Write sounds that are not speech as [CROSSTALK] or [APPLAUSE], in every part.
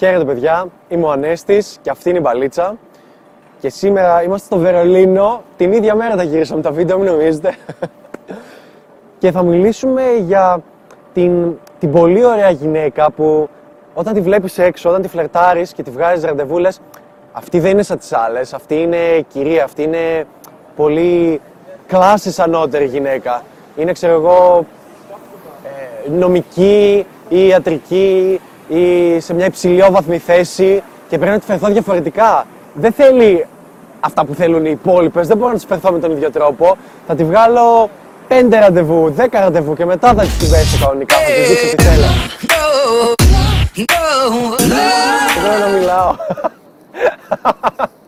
Χαίρετε παιδιά, είμαι ο Ανέστης και αυτή είναι η Μπαλίτσα. Και σήμερα είμαστε στο Βερολίνο, την ίδια μέρα τα γυρίσαμε τα βίντεο, μην νομίζετε; [LAUGHS] και θα μιλήσουμε για την, την πολύ ωραία γυναίκα που όταν τη βλέπεις έξω, όταν τη φλερτάρεις και τη βγάζεις ραντεβούλες, αυτή δεν είναι σαν τις άλλες, αυτή είναι κυρία, αυτή είναι πολύ κλάσης ανώτερη γυναίκα. Είναι, ξέρω εγώ, ε, νομική ή ιατρική ή σε μια υψηλόβαθμη θέση και πρέπει να τη φερθώ διαφορετικά. Δεν θέλει αυτά που θέλουν οι υπόλοιπες, δεν μπορώ να τις φερθώ με τον ίδιο τρόπο. Θα τη βγάλω πέντε ραντεβού, δέκα ραντεβού και μετά θα τη βέσω κανονικά. Θα τη δείξω τι θέλω. Δεν να μιλάω. [LAUGHS]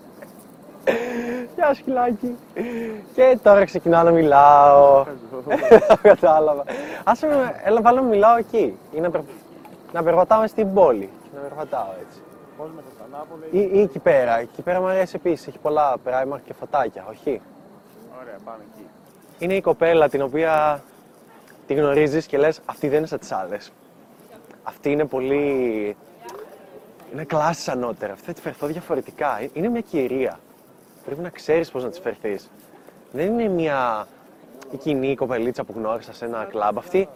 Γεια σκυλάκι. Και τώρα ξεκινάω να μιλάω. [LAUGHS] Κατάλαβα. Άσε με, έλα βάλω να μιλάω εκεί. Ή να, περ... να περπατάμε στην πόλη. Να περπατάω έτσι. Πώς με το Νάπολη. Ή, ή εκεί πέρα. Εκεί πέρα μου αρέσει επίσης. Έχει πολλά πράιμα και φωτάκια. Όχι; Ωραία, πάμε εκεί. Είναι η κοπέλα την οποία τη γνωρίζεις και λες: Αυτή δεν είναι σαν τις άλλες. Αυτή είναι πολύ. Είναι κλάση ανώτερα. Αυτή θα της φερθώ διαφορετικά. Ε, Είναι μια κυρία. Πρέπει να ξέρεις πώς να της φερθείς. Δεν είναι μια η κοινή κοπελίτσα που γνώρισα σε ένα κλαμπ. Αυτή,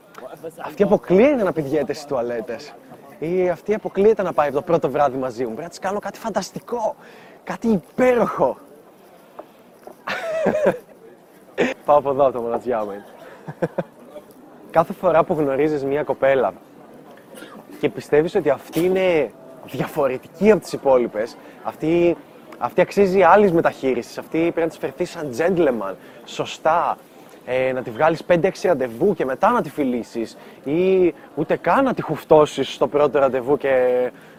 αυτή αποκλείεται να πηδιέται στις τουαλέτες. Ή αυτή αποκλείεται να πάει το πρώτο βράδυ μαζί μου. Πρέπει να της κάνω κάτι φανταστικό. Κάτι υπέροχο. [LAUGHS] Πάω από εδώ από το μονατζιά μου. είναι. Κάθε φορά που γνωρίζεις μια κοπέλα και πιστεύεις ότι αυτή είναι διαφορετική από τις υπόλοιπες, αυτή, αυτή αξίζει άλλης μεταχείρισης, αυτή πρέπει να της φερθεί σαν gentleman, σωστά, ε, να τη βγάλεις 5-6 ραντεβού και μετά να τη φιλήσεις ή ούτε καν να τη χουφτώσεις στο πρώτο ραντεβού και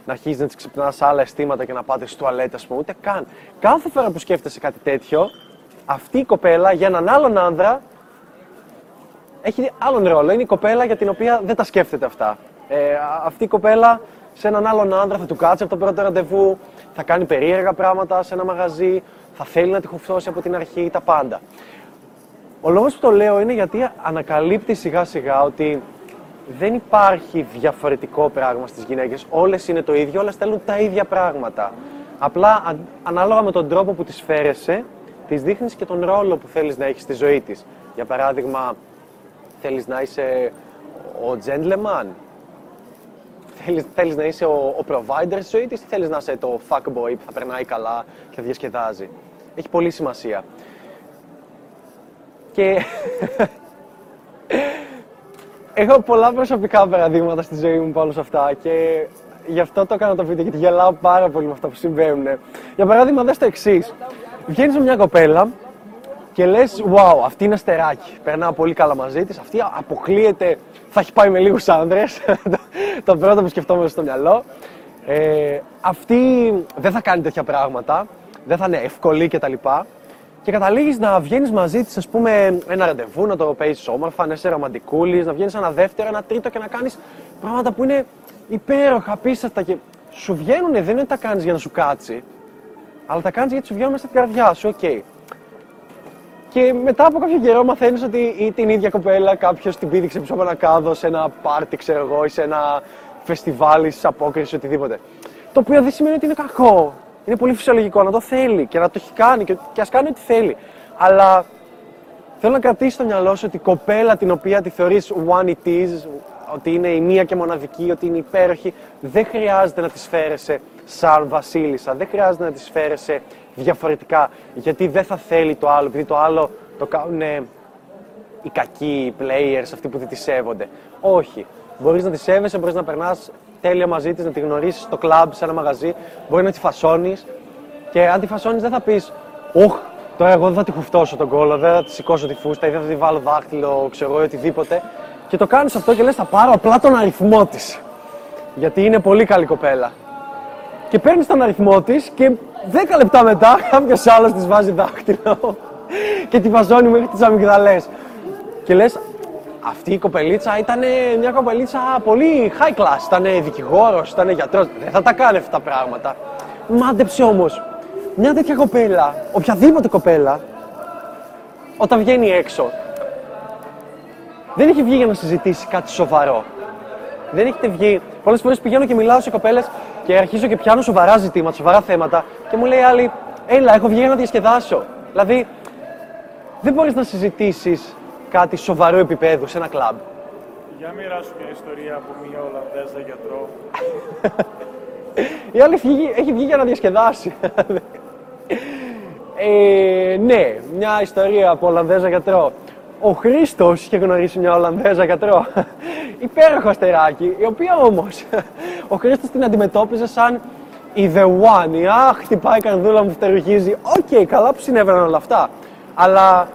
να αρχίσεις να της ξυπνάς άλλα αισθήματα και να πάτε στη τουαλέτα, ας πούμε, ούτε καν. Κάθε φορά που σκέφτεσαι κάτι τέτοιο, αυτή η κοπέλα για έναν άλλον άνδρα έχει άλλον ρόλο. Είναι η κοπέλα για την οποία δεν τα σκέφτεται αυτά. Ε, α- αυτή η κοπέλα σε έναν άλλον άνδρα θα του κάτσει από το πρώτο ραντεβού, θα κάνει περίεργα πράγματα σε ένα μαγαζί, θα θέλει να τη χουφτώσει από την αρχή, τα πάντα. Ο λόγος που το λέω είναι γιατί ανακαλύπτει σιγά σιγά ότι δεν υπάρχει διαφορετικό πράγμα στις γυναίκες. Όλες είναι το ίδιο, όλες θέλουν τα ίδια πράγματα. Απλά αν- ανάλογα με τον τρόπο που τις φέρεσαι, τις δείχνεις και τον ρόλο που θέλεις να έχεις στη ζωή της. Για παράδειγμα, θέλεις να είσαι ο gentleman, θέλεις, θέλεις να είσαι ο, ο provider στη ζωή της ή θέλεις να είσαι το fuckboy που θα περνάει καλά και θα διασκεδάζει; Έχει πολύ σημασία. Και [LAUGHS] έχω πολλά προσωπικά παραδείγματα στη ζωή μου πάνω σε αυτά και γι' αυτό το έκανα το βίντεο γιατί γελάω πάρα πολύ με αυτά που συμβαίνουν. Για παράδειγμα, δες το εξής. Βγαίνεις με μια κοπέλα και λες: Wow, αυτή είναι αστεράκι. Περνάω πολύ καλά μαζί της. Αυτή αποκλείεται, θα έχει πάει με λίγους άνδρες. [LAUGHS] το πρώτο που σκεφτόμαστε στο μυαλό. Ε, αυτή δεν θα κάνει τέτοια πράγματα. Δεν θα είναι εύκολη κτλ. Και καταλήγεις να βγαίνεις μαζί της, ας πούμε, ένα ραντεβού, να το παίζεις όμορφα, να είσαι ρομαντικούλης, να βγαίνεις ένα δεύτερο, ένα τρίτο και να κάνεις πράγματα που είναι υπέροχα, απίστευτα και σου βγαίνουν, δεν είναι ότι τα κάνεις για να σου κάτσει, αλλά τα κάνεις γιατί σου βγαίνουν μέσα στην καρδιά σου, οκ. Και μετά από κάποιο καιρό μαθαίνεις ότι ή την ίδια κοπέλα κάποιος την πήδηξε πίσω από ένα κάδο σε ένα πάρτι, ξέρω εγώ, ή σε ένα φεστιβάλ, σε Απόκριες, οτιδήποτε. Το οποίο δεν σημαίνει ότι είναι κακό. Είναι πολύ φυσιολογικό να το θέλει και να το έχει κάνει και, και ας κάνει ό,τι θέλει. Αλλά θέλω να κρατήσει στο μυαλό σου ότι η κοπέλα την οποία τη θεωρείς oneitis, ότι είναι η μία και μοναδική, ότι είναι υπέροχη, δεν χρειάζεται να της φέρεσαι σαν βασίλισσα, δεν χρειάζεται να της φέρεσαι διαφορετικά, γιατί δεν θα θέλει το άλλο, επειδή το άλλο το κάνουν οι κακοί players, αυτοί που δεν τη σέβονται. Όχι. Μπορείς να τη σέβεσαι, μπορείς να περνάς τέλεια μαζί της, να τη γνωρίσεις στο κλαμπ, σε ένα μαγαζί, μπορεί να τη φασώνεις. Και αν τη φασώνεις, δεν θα πεις, Ωχ, τώρα εγώ δεν θα τη χουφτώσω τον κόλλο, δεν θα τη σηκώσω τη φούστα ή δεν θα τη βάλω δάχτυλο, ξέρω εγώ, ή οτιδήποτε. Και το κάνεις αυτό και λες, θα πάρω απλά τον αριθμό της. Γιατί είναι πολύ καλή κοπέλα. Και παίρνεις τον αριθμό της και 10 λεπτά μετά [LAUGHS] κάποιος άλλος της βάζει δάχτυλο και τη φασώνει μέχρι τις αμυγδαλές. Και λες, αυτή η κοπελίτσα ήταν μια κοπελίτσα πολύ high class. Ήταν δικηγόρος, ήταν γιατρός. Δεν θα τα κάνει αυτά τα πράγματα. Μάντεψε όμως, μια τέτοια κοπέλα, οποιαδήποτε κοπέλα, όταν βγαίνει έξω, δεν έχει βγει για να συζητήσει κάτι σοβαρό. Δεν έχετε βγει. Πολλές φορές πηγαίνω και μιλάω σε κοπέλες Και αρχίζω και πιάνω σοβαρά ζητήματα, σοβαρά θέματα και μου λέει η άλλη, Έλα, έχω βγει για να διασκεδάσω. Δηλαδή, δεν μπορείς να συζητήσεις κάτι σοβαρό επίπεδου σε ένα κλαμπ. Για μοιράσου μια ιστορία από μια Ολλανδέζα γιατρό. [LAUGHS] Η άλλη βγήκε- έχει βγει για να διασκεδάσει. ε, ναι, μια ιστορία από Ολλανδέζα γιατρό. Ο Χρήστος είχε γνωρίσει μια Ολλανδέζα γιατρό. [LAUGHS] Υπέροχο αστεράκι, η οποία όμως [LAUGHS] ο Χρήστος την αντιμετώπιζε σαν η the one. Η αχ, χτυπάει η καρδούλα μου, φτερουγίζει. Οκ, καλά που συνέβαιναν όλα αυτά. Αλλά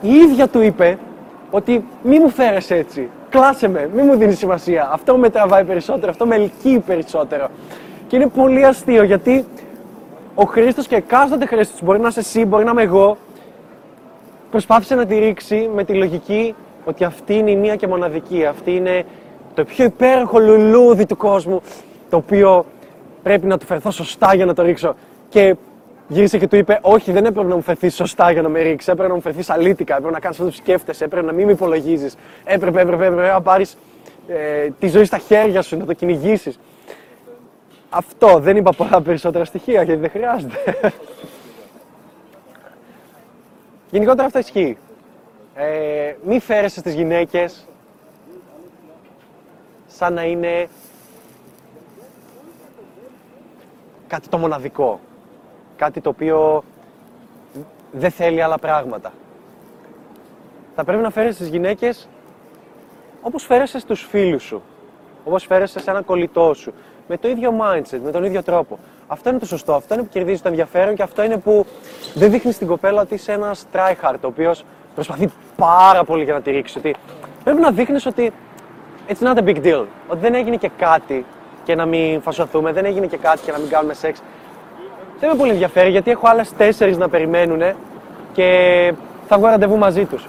η ίδια του είπε ότι μη μου φέρεσαι έτσι. Κλάσε με, μη μου δίνεις σημασία. Αυτό με τραβάει περισσότερο, αυτό με ελκύει περισσότερο. Και είναι πολύ αστείο γιατί ο Χρήστος και εκάστοτε Χρήστος, μπορεί να είσαι εσύ, μπορεί να είμαι εγώ, προσπάθησε να τη ρίξει με τη λογική ότι αυτή είναι η μία και μοναδική. Αυτή είναι το πιο υπέροχο λουλούδι του κόσμου, το οποίο πρέπει να του φερθώ σωστά για να το ρίξω. Και γύρισε και του είπε: Όχι, δεν έπρεπε να μου φερθείς σωστά για να με ρίξεις. Έπρεπε να μου φερθείς αλήτικα. Έπρεπε να κάνεις αυτό που σκέφτεσαι. Έπρεπε να μην με υπολογίζεις. Έπρεπε, έπρεπε, έπρεπε να πάρεις ε, τη ζωή στα χέρια σου, να το κυνηγήσεις. Αυτό δεν είπα πολλά περισσότερα στοιχεία γιατί δεν χρειάζεται. [LAUGHS] Γενικότερα αυτό ισχύει. Ε, μη φέρεσαι στις γυναίκες σαν να είναι κάτι το μοναδικό. Κάτι το οποίο δεν θέλει άλλα πράγματα. Θα πρέπει να φέρεσαι στις γυναίκες όπως φέρεσαι στους φίλους σου. Όπως φέρεσαι σε έναν κολλητό σου. Με το ίδιο mindset, με τον ίδιο τρόπο. Αυτό είναι το σωστό, αυτό είναι που κερδίζεις το ενδιαφέρον και αυτό είναι που δεν δείχνεις στην κοπέλα ότι είσαι ένας tryhard, ο οποίος προσπαθεί πάρα πολύ για να τη ρίξει. Ότι πρέπει να δείχνεις ότι it's not a big deal. Ότι δεν έγινε και κάτι και να μην φασωθούμε, δεν έγινε και κάτι και να μην κάνουμε σεξ. Δεν με πολύ ενδιαφέρει γιατί έχω άλλες τέσσερις να περιμένουν και θα βγω ραντεβού μαζί τους.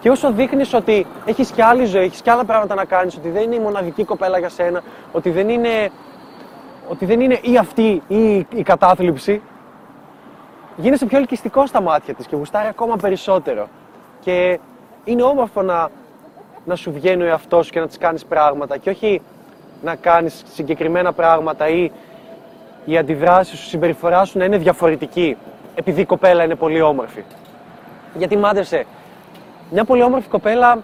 Και όσο δείχνεις ότι έχεις και άλλη ζωή, έχεις και άλλα πράγματα να κάνεις, ότι δεν είναι η μοναδική κοπέλα για σένα, ότι δεν είναι, ότι δεν είναι ή αυτή ή η κατάθλιψη, γίνεσαι πιο ελκυστικό στα μάτια της και γουστάρει ακόμα περισσότερο. Και είναι όμορφο να, να σου βγαίνει ο εαυτός σου και να της κάνεις πράγματα και όχι να κάνεις συγκεκριμένα πράγματα ή η αντιδράση σου, η συμπεριφορά σου να είναι διαφορετική επειδή η κοπέλα είναι πολύ όμορφη. Γιατί μάντεψε, μια πολύ όμορφη κοπέλα,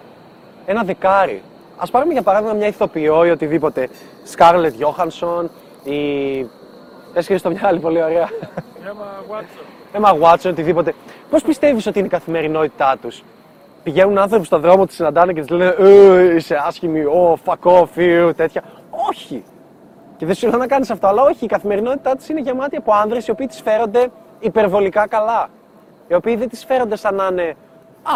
ένα δεκάρι. Α πάρουμε για παράδειγμα μια ηθοποιό ή οτιδήποτε. Σκάρλετ Γιώχανσον ή. Έσχερε στο μυαλό, πολύ ωραία. Έμα Βάτσον. Έμα Watson, οτιδήποτε. Πώς πιστεύεις ότι είναι η καθημερινότητά τους; Πηγαίνουν άνθρωποι στον δρόμο, τη συναντάνε και τη λένε Ε, είσαι άσχημη, oh, fuck off, ew, τέτοια. Όχι. Και δεν σου λέω να κάνεις αυτό, αλλά όχι. Η καθημερινότητά της είναι γεμάτη από άνδρες οι οποίοι τη φέρονται υπερβολικά καλά. Οι οποίοι δεν τη φέρονται σαν να είναι. Α,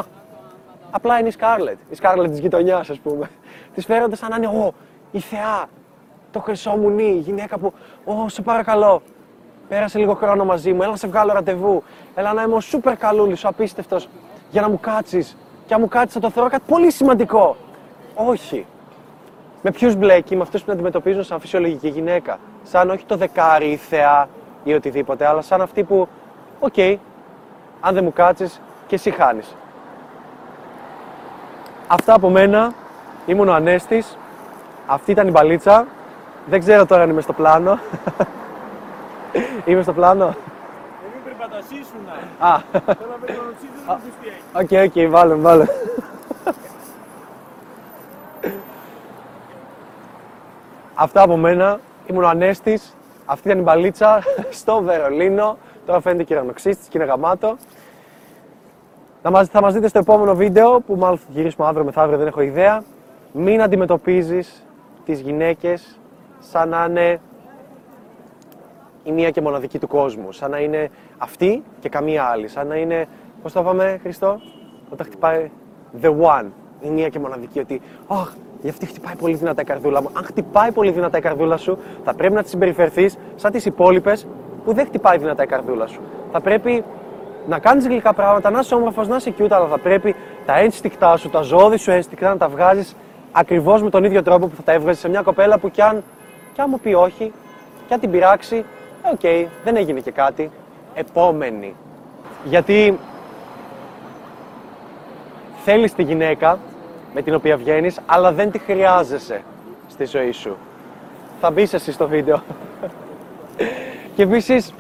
απλά είναι η Σκάρλετ. Η Σκάρλετ της γειτονιάς, ας πούμε. Τη φέρονται σαν να είναι, Ω, η θεά. Το χρυσό μου νι, η γυναίκα που, Ω, σε παρακαλώ. Πέρασε λίγο χρόνο μαζί μου, έλα να σε βγάλω ραντεβού. Έλα να είμαι ο σούπερ καλούλης, ο απίστευτος, για να μου κάτσεις. Και αν μου κάτσεις, θα το θεωρώ κάτι πολύ σημαντικό. Όχι. Με ποιους μπλέκει, με αυτούς που την αντιμετωπίζουν σαν φυσιολογική γυναίκα. Σαν όχι το δεκάρι, η θεά ή οτιδήποτε, αλλά σαν αυτή που, οκ, αν δεν μου κάτσεις, και εσύ χάνεις. Αυτά από μένα. Ήμουν ο Ανέστης. Αυτή ήταν η μπαλίτσα. Δεν ξέρω τώρα αν είμαι στο πλάνο. [LAUGHS] είμαι στο πλάνο. Δεν μην περπατασίσουν. Α, Θέλω να περπατασίσουν, δεν μου τι έχει. ok, ok, βάλε, βάλε. Αυτά από μένα. Ήμουν ο Ανέστης. Αυτή ήταν η μπαλίτσα [LAUGHS] στο Βερολίνο. Τώρα φαίνεται και ουρανοξύστης και είναι γαμάτο. Θα μας, θα μας δείτε στο επόμενο βίντεο που μάλλον θα γυρίσουμε αύριο μεθαύριο, δεν έχω ιδέα. Μην αντιμετωπίζεις τις γυναίκες σαν να είναι η μία και μοναδική του κόσμου. Σαν να είναι αυτή και καμία άλλη. Σαν να είναι, πώς το είπαμε Χριστό, όταν χτυπάει the one, η μία και μοναδική. Ότι, αχ, γι' αυτή χτυπάει πολύ δυνατά η καρδούλα μου. Αν χτυπάει πολύ δυνατά η καρδούλα σου, θα πρέπει να της συμπεριφερθείς σαν τις υπόλοιπες που δεν χτυπάει δυνατά η καρδούλα σου. Θα πρέπει να κάνεις γλυκά πράγματα, να είσαι όμορφος, να είσαι cute, αλλά θα πρέπει τα ένστικτά σου, τα ζώδη σου ένστικτα να τα βγάζεις ακριβώς με τον ίδιο τρόπο που θα τα έβγαζες σε μια κοπέλα που κι αν, κι αν μου πει όχι, κι αν την πειράξει, ε, οκ, δεν έγινε και κάτι. Επόμενη. Γιατί θέλεις τη γυναίκα με την οποία βγαίνεις, αλλά δεν τη χρειάζεσαι στη ζωή σου. Θα μπεις εσύ στο βίντεο. [LAUGHS] Και επίσης,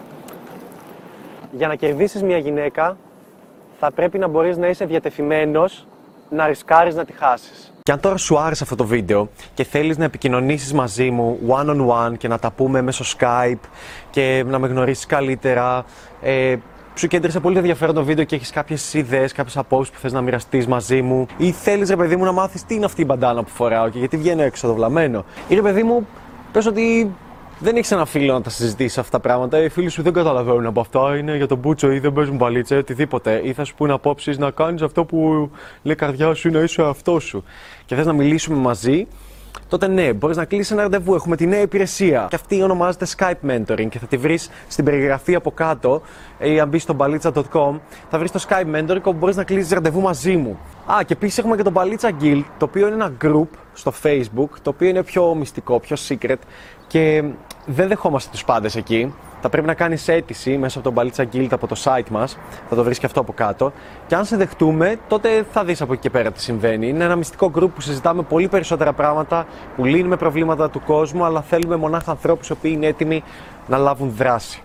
για να κερδίσεις μια γυναίκα, θα πρέπει να μπορείς να είσαι διατεθειμένος να ρισκάρεις να τη χάσεις. Και αν τώρα σου άρεσε αυτό το βίντεο και θέλεις να επικοινωνήσεις μαζί μου one on one και να τα πούμε μέσω Skype και να με γνωρίσεις καλύτερα, ε, σου κέντρισε πολύ ενδιαφέρον το βίντεο και έχεις κάποιες ιδέες, κάποιες απόψεις που θες να μοιραστείς μαζί μου; Ή θέλεις ρε παιδί μου να μάθεις τι είναι αυτή η μπαντάνα που φοράω και γιατί βγαίνω έξω το βλαμμένο; Ή ρε παιδί μου, πες ότι δεν έχεις ένα φίλο να τα συζητήσεις αυτά τα πράγματα. Οι φίλοι σου δεν καταλαβαίνουν από αυτά. Είναι για τον μπούτσο ή δεν παίζουν παλίτσα ή οτιδήποτε. Ή θα σου πούνε απόψεις να κάνεις αυτό που λέει η καρδιά σου ή να είσαι ο αυτό σου. Και θες να μιλήσουμε μαζί, τότε ναι, μπορείς να κλείσεις ένα ραντεβού. Έχουμε τη νέα υπηρεσία. Και αυτή ονομάζεται Skype Mentoring και θα τη βρεις στην περιγραφή από κάτω ή αν μπεις στο μπαλίτσα.com θα βρεις το Skype Mentoring όπου μπορείς να κλείσει ραντεβού μαζί μου. Α, και επίσης έχουμε και το Μπαλίτσα Guild, το οποίο είναι ένα group στο Facebook, το οποίο είναι πιο μυστικό, πιο secret και δεν δεχόμαστε τους πάντες εκεί. Θα πρέπει να κάνεις αίτηση μέσα από τον Μπαλίτσα Guild από το site μας. Θα το βρεις και αυτό από κάτω. Και αν σε δεχτούμε, τότε θα δεις από εκεί και πέρα τι συμβαίνει. Είναι ένα μυστικό group που συζητάμε πολύ περισσότερα πράγματα, που λύνουμε προβλήματα του κόσμου, αλλά θέλουμε μονάχα ανθρώπους οι οποίοι είναι έτοιμοι να λάβουν δράση.